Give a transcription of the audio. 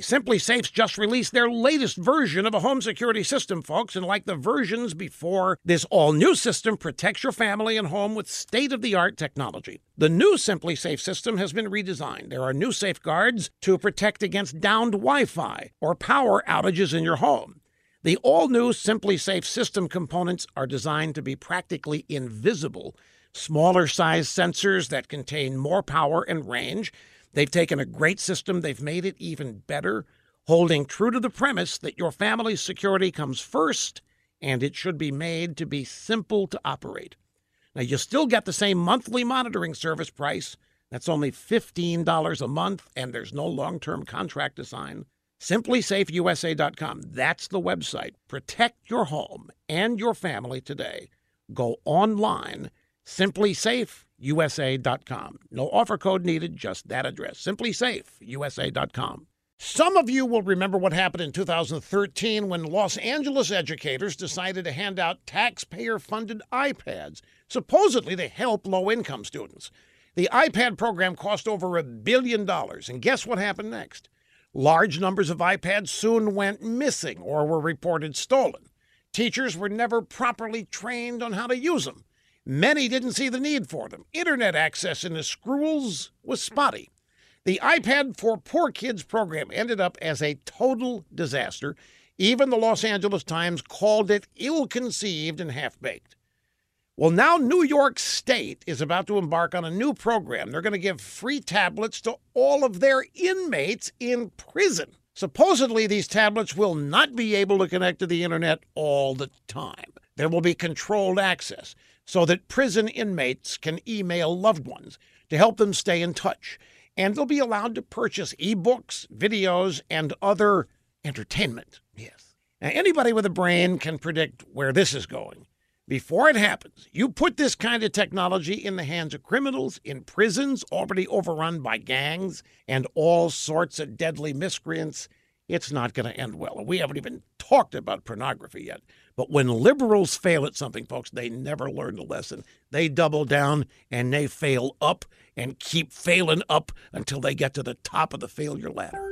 SimpliSafe's just released their latest version of a home security system, folks, and like the versions before, this all new system protects your family and home with state of the art technology. The new SimpliSafe system has been redesigned. There are new safeguards to protect against downed Wi Fi or power outages in your home. The all new Simply Safe system components are designed to be practically invisible. Smaller size sensors that contain more power and range They've taken a great system, they've made it even better, holding true to the premise that your family's security comes first and it should be made to be simple to operate. Now, you still get the same monthly monitoring service price. That's only $15 a month, and there's no long term contract to sign. SimpliSafeUSA.com. That's the website. Protect your home and your family today. Go online, SimpliSafe USA.com. No offer code needed, just that address. SimpliSafe, USA.com. Some of you will remember what happened in 2013 when Los Angeles educators decided to hand out taxpayer funded iPads, supposedly to help low income students. The iPad program cost over a billion dollars, and guess what happened next? Large numbers of iPads soon went missing or were reported stolen. Teachers were never properly trained on how to use them. Many didn't see the need for them. Internet access in the schools was spotty. The iPad for Poor Kids program ended up as a total disaster. Even the Los Angeles Times called it ill conceived and half baked. Well, now New York State is about to embark on a new program. They're going to give free tablets to all of their inmates in prison. Supposedly, these tablets will not be able to connect to the internet all the time. There will be controlled access so that prison inmates can email loved ones to help them stay in touch. And they'll be allowed to purchase ebooks, videos, and other entertainment. Yes. Now, anybody with a brain can predict where this is going. Before it happens, you put this kind of technology in the hands of criminals in prisons already overrun by gangs and all sorts of deadly miscreants. It's not going to end well. And we haven't even talked about pornography yet. But when liberals fail at something, folks, they never learn the lesson. They double down and they fail up and keep failing up until they get to the top of the failure ladder.